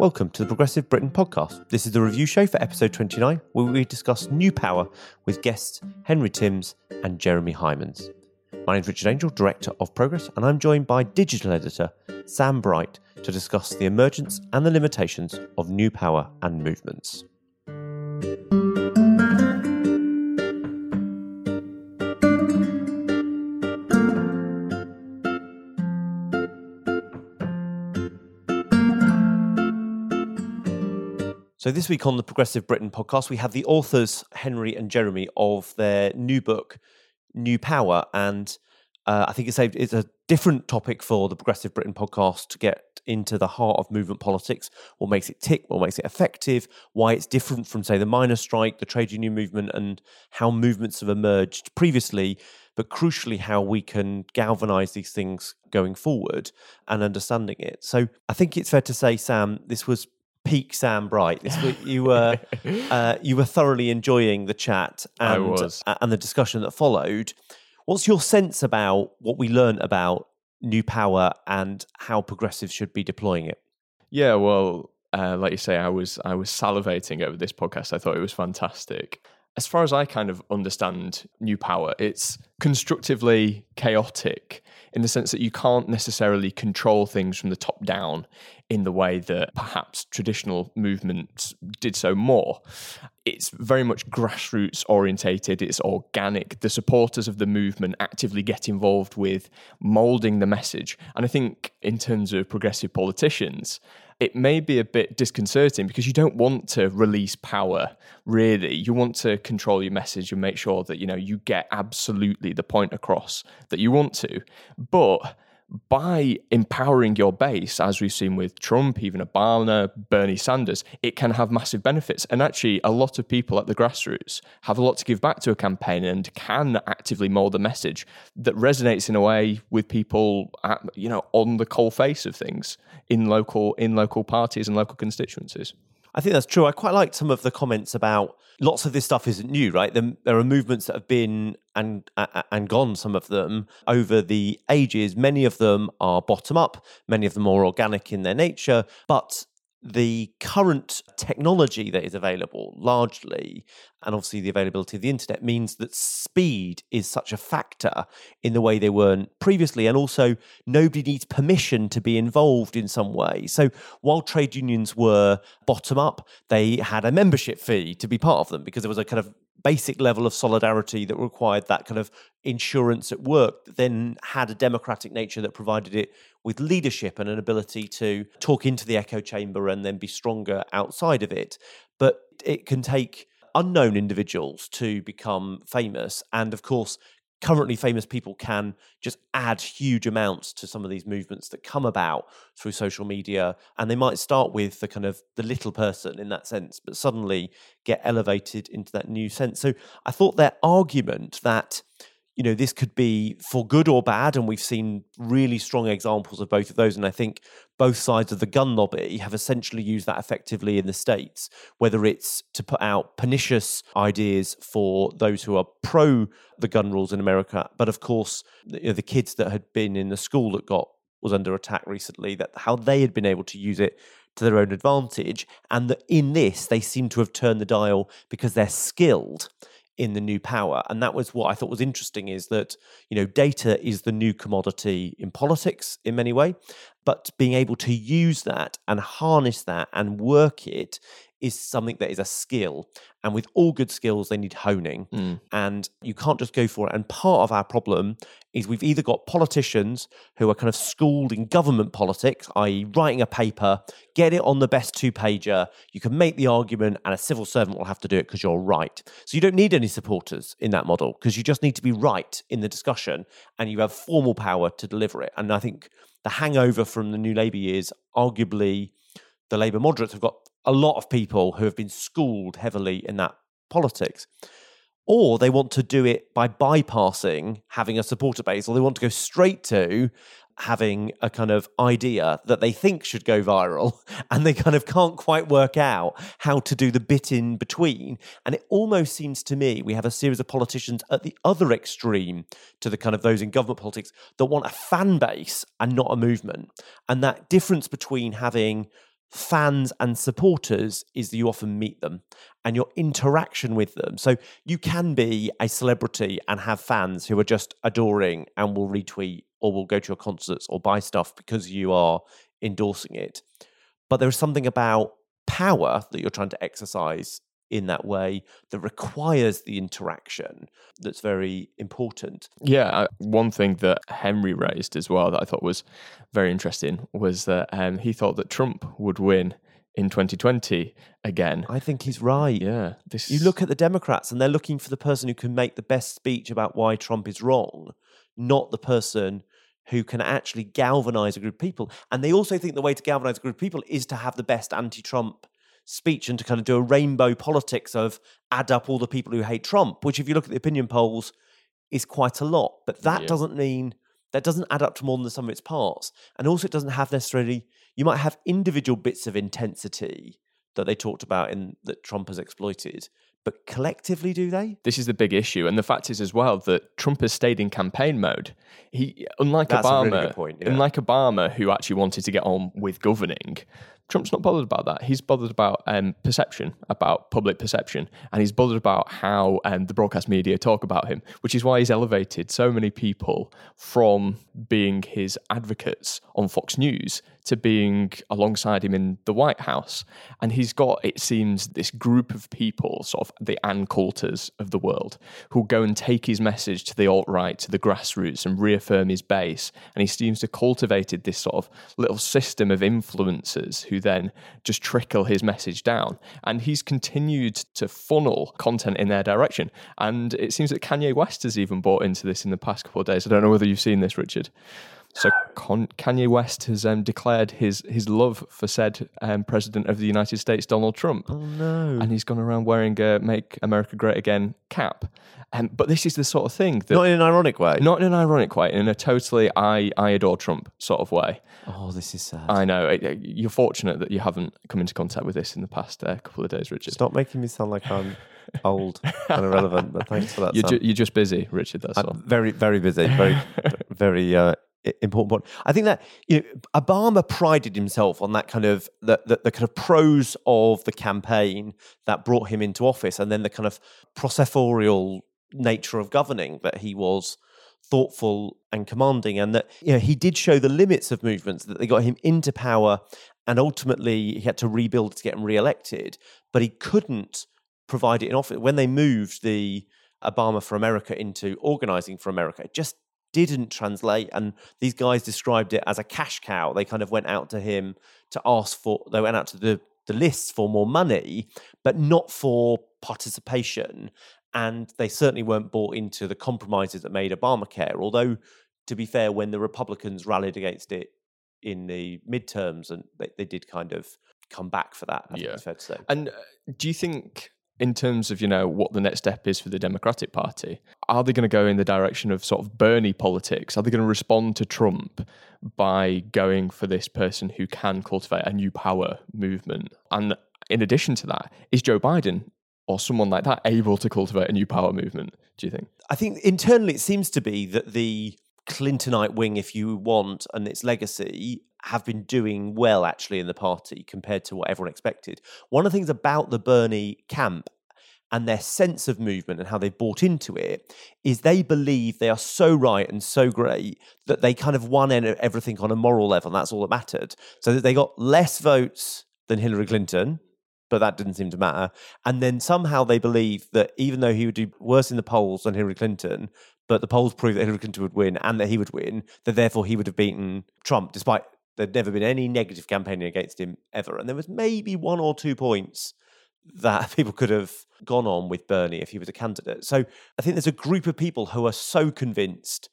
Welcome to the Progressive Britain podcast. This is the review show for episode 29, where we discuss New Power with guests Henry Timms and Jeremy Heimans. My name is Richard Angell, Director of Progress, and I'm joined by digital editor Sam Bright to discuss the emergence and the limitations of new power and movements. So, this week on the Progressive Britain podcast, we have the authors, Henry and Jeremy, of their new book, New Power. And uh, I think it's a, it's a different topic for the Progressive Britain podcast to get into the heart of movement politics. What makes it tick, what makes it effective, why it's different from, say, the miners' strike, the trade union movement, and how movements have emerged previously. But crucially, how we can galvanize these things going forward and understanding it. So I think it's fair to say, Sam, this was peak Sam Bright. You were uh, you were thoroughly enjoying the chat and was. and the discussion that followed. What's your sense about what we learned about new power and how progressives should be deploying it? Yeah, well, uh, like you say, I was I was salivating over this podcast. I thought it was fantastic. As far as I kind of understand New Power, it's constructively chaotic in the sense that you can't necessarily control things from the top down in the way that perhaps traditional movements did so more. It's very much grassroots orientated, it's organic. The supporters of the movement actively get involved with molding the message. And I think, in terms of progressive politicians, it may be a bit disconcerting because you don't want to release power really. You want to control your message and make sure that you know you get absolutely the point across that you want to. But by empowering your base, as we've seen with Trump, even Obama, Bernie Sanders, it can have massive benefits. And actually, a lot of people at the grassroots have a lot to give back to a campaign and can actively mold a message that resonates in a way with people, at, you know, on the coal face of things in local in local parties and local constituencies. I think that's true. I quite liked some of the comments about lots of this stuff isn't new, right? There, there are movements that have been and and gone. Some of them over the ages. Many of them are bottom up. Many of them are organic in their nature, but the current technology that is available largely and obviously the availability of the internet means that speed is such a factor in the way they weren't previously and also nobody needs permission to be involved in some way. So while trade unions were bottom up they had a membership fee to be part of them because there was a kind of basic level of solidarity that required that kind of insurance at work that then had a democratic nature that provided it with leadership and an ability to talk into the echo chamber and then be stronger outside of it. But it can take unknown individuals to become famous. And of course, currently famous people can just add huge amounts to some of these movements that come about through social media and they might start with the kind of the little person in that sense but suddenly get elevated into that new sense. So i thought their argument that you know this could be for good or bad and we've seen really strong examples of both of those and i think both sides of the gun lobby have essentially used that effectively in the states whether it's to put out pernicious ideas for those who are pro the gun rules in america but of course you know, the kids that had been in the school that got was under attack recently that how they had been able to use it to their own advantage. And that in this, they seem to have turned the dial because they're skilled in the new power. And that was what I thought was interesting is that, you know, data is the new commodity in politics in many ways, but being able to use that and harness that and work it is something that is a skill. And with all good skills, they need honing. Mm. And you can't just go for it. And part of our problem is we've either got politicians who are kind of schooled in government politics, i.e., writing a paper, get it on the best two pager, you can make the argument, and a civil servant will have to do it because you're right. So you don't need any supporters in that model because you just need to be right in the discussion and you have formal power to deliver it. And I think the hangover from the new Labour years, arguably, the Labour moderates have got a lot of people who have been schooled heavily in that politics. Or they want to do it by bypassing having a supporter base, or they want to go straight to having a kind of idea that they think should go viral and they kind of can't quite work out how to do the bit in between. And it almost seems to me we have a series of politicians at the other extreme to the kind of those in government politics that want a fan base and not a movement. And that difference between having fans and supporters is that you often meet them and your interaction with them. So you can be a celebrity and have fans who are just adoring and will retweet or will go to your concerts or buy stuff because you are endorsing it. But there is something about power that you're trying to exercise in that way that requires the interaction that's very important. Yeah, uh, one thing that Henry raised as well that I thought was very interesting was that um, he thought that Trump would win in 2020 again. I think he's right. Yeah, this You look at the Democrats and they're looking for the person who can make the best speech about why Trump is wrong, not the person who can actually galvanize a group of people. And they also think the way to galvanize a group of people is to have the best anti Trump speech and to kind of do a rainbow politics of add up all the people who hate Trump, which, if you look at the opinion polls, is quite a lot. But that Yeah. doesn't mean that doesn't add up to more than the sum of its parts. And also, it doesn't have necessarily, you might have individual bits of intensity that they talked about in that Trump has exploited, but collectively, do they? this is the big issue, and the fact is as well that Trump has stayed in campaign mode. He, unlike That's Obama, really point, yeah. unlike Obama, who actually wanted to get on with governing, Trump's not bothered about that. He's bothered about um, perception, about public perception, and he's bothered about how um, the broadcast media talk about him, which is why he's elevated so many people from being his advocates on Fox News to being alongside him in the White House. And he's got, it seems, this group of people, sort of the Ann Coulters of the world, who'll go and take his message to the alt right, to the grassroots, and reaffirm his base. And he seems to cultivated this sort of little system of influencers who then just trickle his message down. And he's continued to funnel content in their direction. And it seems that Kanye West has even bought into this in the past couple of days. I don't know whether you've seen this, Richard. So Con- Kanye West has um, declared his his love for said um, president of the United States, Donald Trump. Oh no! And he's gone around wearing a "Make America Great Again" cap. Um, but this is the sort of thing that Not in an ironic way. not in an ironic way, in a totally I I adore Trump sort of way. Oh, this is sad. I know it- it- you're fortunate that you haven't come into contact with this in the past uh, couple of days, Richard. Stop making me sound like I'm old and irrelevant. But thanks for that. You're, ju- you're just busy, Richard. That's I'm all. very, very busy. Very, very uh, important point. I think that you know, Obama prided himself on that kind of the, the the kind of pros of the campaign that brought him into office, and then the kind of processorial nature of governing that he was thoughtful and commanding, and that you know he did show the limits of movements that they got him into power, and ultimately he had to rebuild to get him re-elected, but he couldn't provide it in office when they moved the Obama for America into organizing for America. It just didn't translate, and these guys described it as a cash cow. They kind of went out to him to ask for. They went out to the the lists for more money, but not for participation. And they certainly weren't bought into the compromises that made Obamacare. Although, to be fair, when the Republicans rallied against it in the midterms, and they, they did kind of come back for that. I think Yeah. it's fair to say. And uh, do you think, in terms of you know what the next step is for the Democratic Party, are they going to go in the direction of sort of Bernie politics? Are they going to respond to Trump by going for this person who can cultivate a new power movement? And in addition to that, is Joe Biden or someone like that able to cultivate a new power movement? Do you think? I think internally it seems to be that the Clintonite wing, if you want, and its legacy have been doing well actually in the party compared to what everyone expected. One of the things about the Bernie camp and their sense of movement and how they've bought into it is they believe they are so right and so great that they kind of won everything on a moral level and that's all that mattered. So that they got less votes than Hillary Clinton, but that didn't seem to matter. And then somehow they believe that even though he would do worse in the polls than Hillary Clinton, but the polls proved that Hillary Clinton would win and that he would win, that therefore he would have beaten Trump, despite there'd never been any negative campaigning against him ever. And there was maybe one or two points that people could have gone on with Bernie if he was a candidate. So I think there's a group of people who are so convinced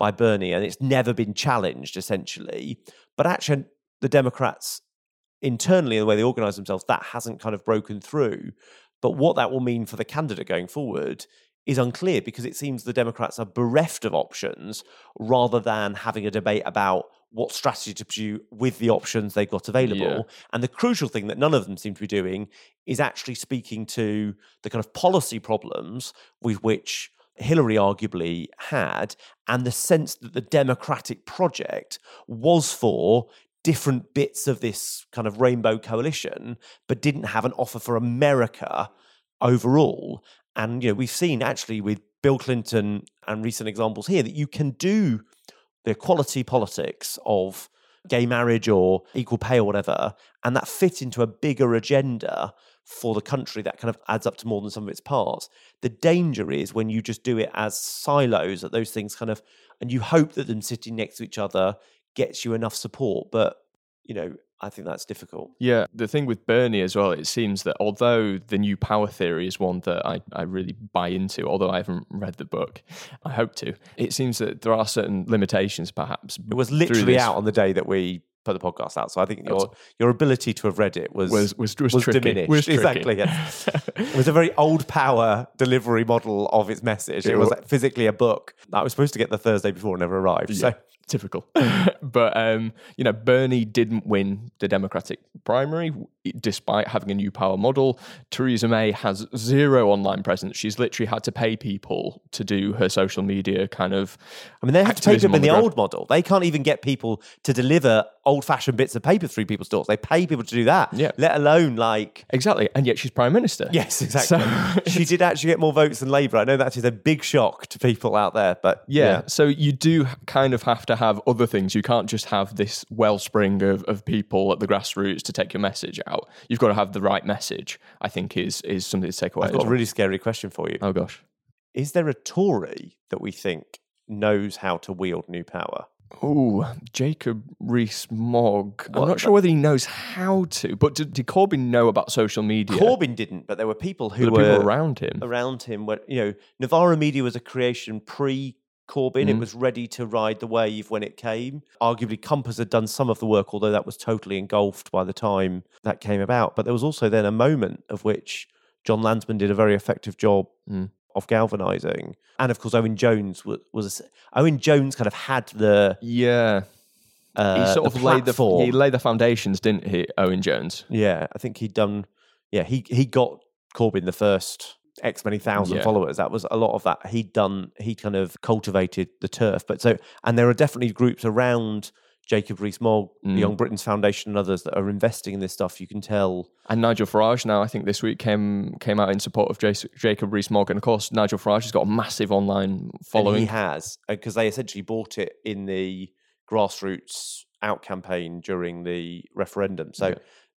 by Bernie and it's never been challenged essentially. But actually, the Democrats internally, the way they organize themselves, that hasn't kind of broken through. But what that will mean for the candidate going forward is unclear because it seems the Democrats are bereft of options rather than having a debate about what strategy to pursue with the options they've got available. Yeah. And the crucial thing that none of them seem to be doing is actually speaking to the kind of policy problems with which Hillary arguably had, and the sense that the Democratic project was for different bits of this kind of rainbow coalition, but didn't have an offer for America overall. And you know, we've seen actually with Bill Clinton and recent examples here that you can do the equality politics of gay marriage or equal pay or whatever, and that fit into a bigger agenda for the country that kind of adds up to more than some of its parts. The danger is when you just do it as silos, that those things kind of, and you hope that them sitting next to each other gets you enough support. But, you know, I think that's difficult. Yeah, the thing with Bernie as well, it seems that although the new power theory is one that I, I really buy into, although I haven't read the book, I hope to, it seems that there are certain limitations perhaps. It was literally out on the day that we put the podcast out. So I think your your ability to have read it was was was, was, was diminished. Was exactly. Yes. it was a very old power delivery model of its message. It, it was physically a book that I was supposed to get the Thursday before, never arrived. Yeah. So typical. but um, you know, Bernie didn't win the Democratic primary despite having a new power model. Theresa May has zero online presence. She's literally had to pay people to do her social media kind of. I mean, they have to pay them in the, the old model. They can't even get people to deliver old-fashioned bits of paper through people's doors. They pay people to do that. Yeah. Let alone like exactly, and yet she's prime minister. Yes, exactly. So, she did actually get more votes than Labour. I know that is a big shock to people out there, but yeah, yeah. So you do kind of have to have other things. You can't just have this wellspring of, of people at the grassroots to take your message out. You've got to have the right message. I think is is something to take away. I've got a really scary question for you. Oh gosh, is there a Tory that we think knows how to wield new power? Oh, Jacob Rees-Mogg. I'm not sure whether he knows how to, but did, did, Corbyn know about social media? Corbyn didn't, but there were people who were people around him. Around him, were you know, Novara Media was a creation pre Corbyn. Mm. It was ready to ride the wave when it came. Arguably, Compass had done some of the work, although that was totally engulfed by the time that came about. But there was also then a moment of which Jon Lansman did a very effective job mm of galvanizing. And of course, Owen Jones was, was Owen Jones kind of had the yeah. Uh, he sort of laid the he laid the foundations, didn't he, Owen Jones? Yeah, I think he'd done. Yeah, he he got Corbyn the first X many thousand yeah. followers. That was a lot of that. He'd done. He kind of cultivated the turf. But so, and there are definitely groups around Jacob Rees-Mogg, mm. the Young Britons' Foundation, and others that are investing in this stuff. You can tell. And Nigel Farage now, I think this week came came out in support of J- Jacob Rees-Mogg, and of course Nigel Farage has got a massive online following. And he has because they essentially bought it in the grassroots out campaign during the referendum. So. Yeah.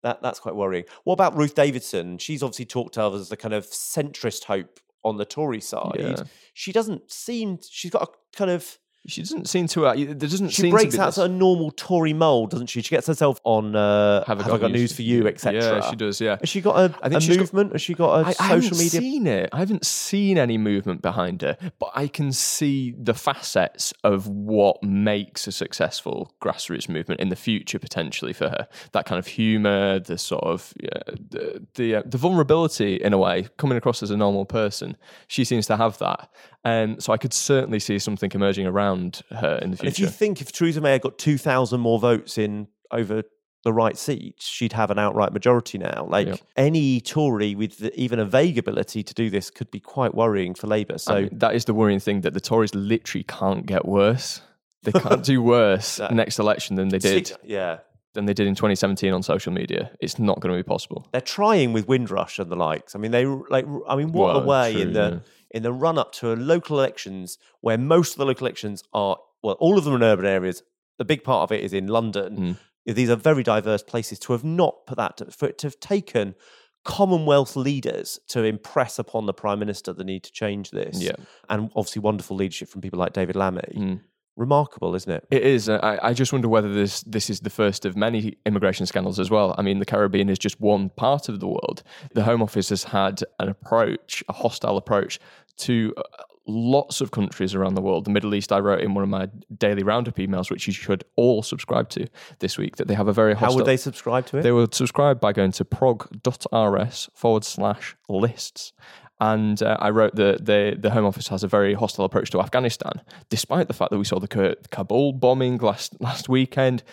That, that's quite worrying. What about Ruth Davidson? She's obviously talked of as the kind of centrist hope on the Tory side. Yeah. She doesn't seem. She's got a kind of she doesn't seem to. Uh, there doesn't. She seem breaks to out a normal Tory mold, doesn't she? She gets herself on. Uh, have, I got, news for you, etc. Yeah, she does. Yeah. Has she got a, I think a movement? Got, Has she got a I, social I haven't media? Seen it? I haven't seen any movement behind her, but I can see the facets of what makes a successful grassroots movement in the future potentially for her. That kind of humour, the sort of yeah, the the, uh, the vulnerability in a way, coming across as a normal person. She seems to have that, and so I could certainly see something emerging around her in the future. And if you think if Theresa May had got 2,000 more votes in over the right seats, she'd have an outright majority now. Like yep. any Tory with the, even a vague ability to do this could be quite worrying for Labour. So I mean, that is the worrying thing that the Tories literally can't get worse. they can't do worse next election than they did Yeah. than they did in 2017 on social media. It's not going to be possible. They're trying with Windrush and the likes. I mean, they like. I mean, what a way true, in the in the run up to local elections where most of the local elections are well, all of them are in urban areas. The big part of it is in London. Mm. These are very diverse places. To have not put that, to, for it to have taken Commonwealth leaders to impress upon the Prime Minister the need to change this, Yeah. and obviously wonderful leadership from people like David Lammy. Mm. Remarkable, isn't it? It is. I, I just wonder whether this this is the first of many immigration scandals as well. I mean, the Caribbean is just one part of the world. The Home Office has had an approach, a hostile approach to uh, lots of countries around the world. The Middle East, I wrote in one of my daily roundup emails, which you should all subscribe to this week, that they have a very How would they subscribe to it? They would subscribe by going to prog.rs forward slash lists. And uh, I wrote that the, the Home Office has a very hostile approach to Afghanistan, despite the fact that we saw the Kabul bombing last, last weekend.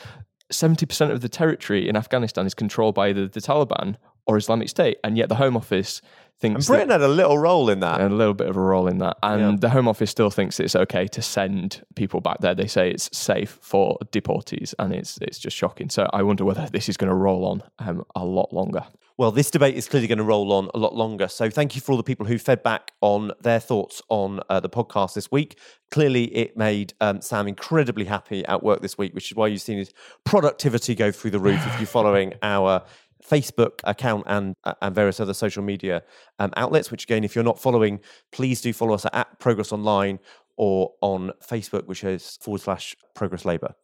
70% of the territory in Afghanistan is controlled by the Taliban or Islamic State. And yet the Home Office and thinks Britain that, had a little role in that. and a little bit of a role in that. And Yeah. the Home Office still thinks it's okay to send people back there. They say it's safe for deportees, and it's it's just shocking. So I wonder whether this is going to roll on um, a lot longer. Well, this debate is clearly going to roll on a lot longer. So, thank you for all the people who fed back on their thoughts on uh, the podcast this week. Clearly, it made um, Sam incredibly happy at work this week, which is why you've seen his productivity go through the roof if you're following our Facebook account and uh, and various other social media um, outlets. Which, again, if you're not following, please do follow us at Progress Online or on Facebook, which is forward slash Progress Labour.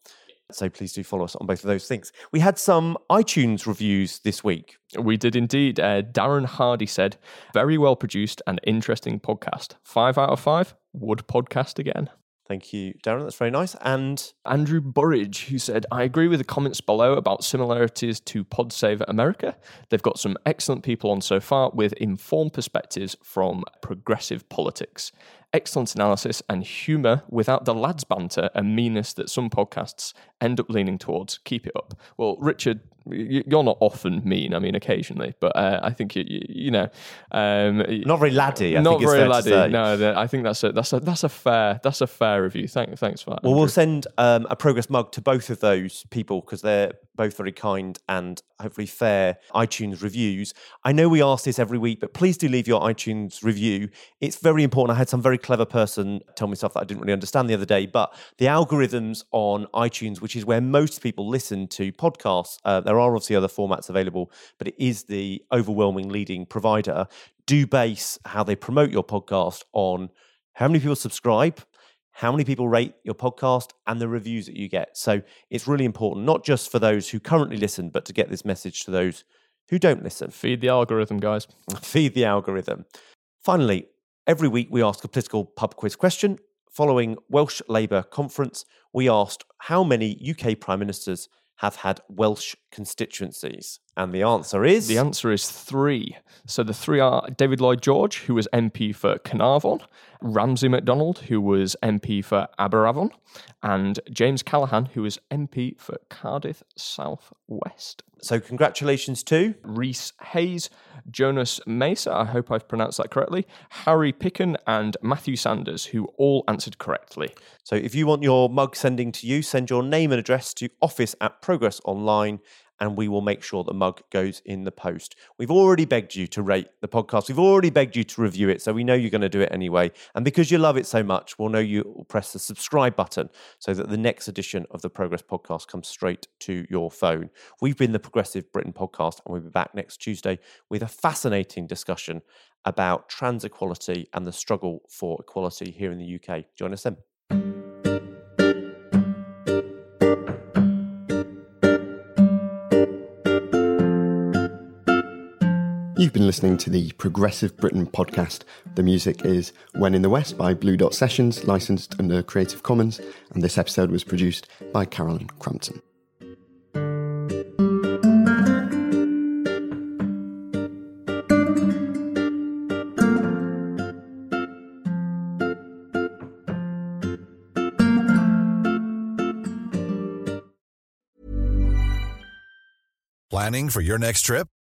So please do follow us on both of those things. We had some iTunes reviews this week. We did indeed. Uh, Darren Hardy said, "Very well produced and interesting podcast. Five out of five. Would podcast again." Thank you, Darren. That's very nice. And Andrew Burridge, who said, I agree with the comments below about similarities to Pod Save America. They've got some excellent people on so far with informed perspectives from progressive politics. Excellent analysis and humour without the lads banter and meanness that some podcasts end up leaning towards. Keep it up. Well, Richard, you're not often mean. I mean, occasionally, but uh, I think you, you, you know, um, not very laddie. I not think very laddie. No, the- I think that's a that's a that's a fair that's a fair review. Thank, thanks for that. Well, we'll send um, a progress mug to both of those people because they're both very kind and hopefully fair iTunes reviews. I know we ask this every week, but please do leave your iTunes review. It's very important. I had some very clever person tell me stuff that I didn't really understand the other day, but the algorithms on iTunes, which is where most people listen to podcasts, uh, there are obviously other formats available, but it is the overwhelming leading provider, do base how they promote your podcast on how many people subscribe, how many people rate your podcast, and the reviews that you get. So it's really important, not just for those who currently listen, but to get this message to those who don't listen. feed the algorithm, guys. Feed the algorithm. Finally, every week we ask a political pub quiz question. Following Welsh Labour conference, we asked how many UK prime ministers have had Welsh constituencies, and the answer is The answer is three. So the three are David Lloyd George, who was MP for Carnarvon, Ramsay MacDonald, who was MP for Aberavon, and James Callaghan, who was MP for Cardiff South West. so. Congratulations to Reese Hayes, Jonas Mesa, I hope I've pronounced that correctly, Harry Picken, and Matthew Sanders, who all answered correctly. So if you want your mug sending to you, send your name and address to office at Progress Online and we will make sure the mug goes in the post. We've already begged you to rate the podcast. We've already begged you to review it, so we know you're going to do it anyway. And because you love it so much, we'll know you will press the subscribe button so that the next edition of the Progress podcast comes straight to your phone. We've been the Progressive Britain podcast, and we'll be back next Tuesday with a fascinating discussion about trans equality and the struggle for equality here in the UK. Join us then. Been listening to the Progressive Britain podcast. The music is When in the West by Blue Dot Sessions, licensed under Creative Commons, and this episode was produced by Carolyn Crampton. Planning for your next trip?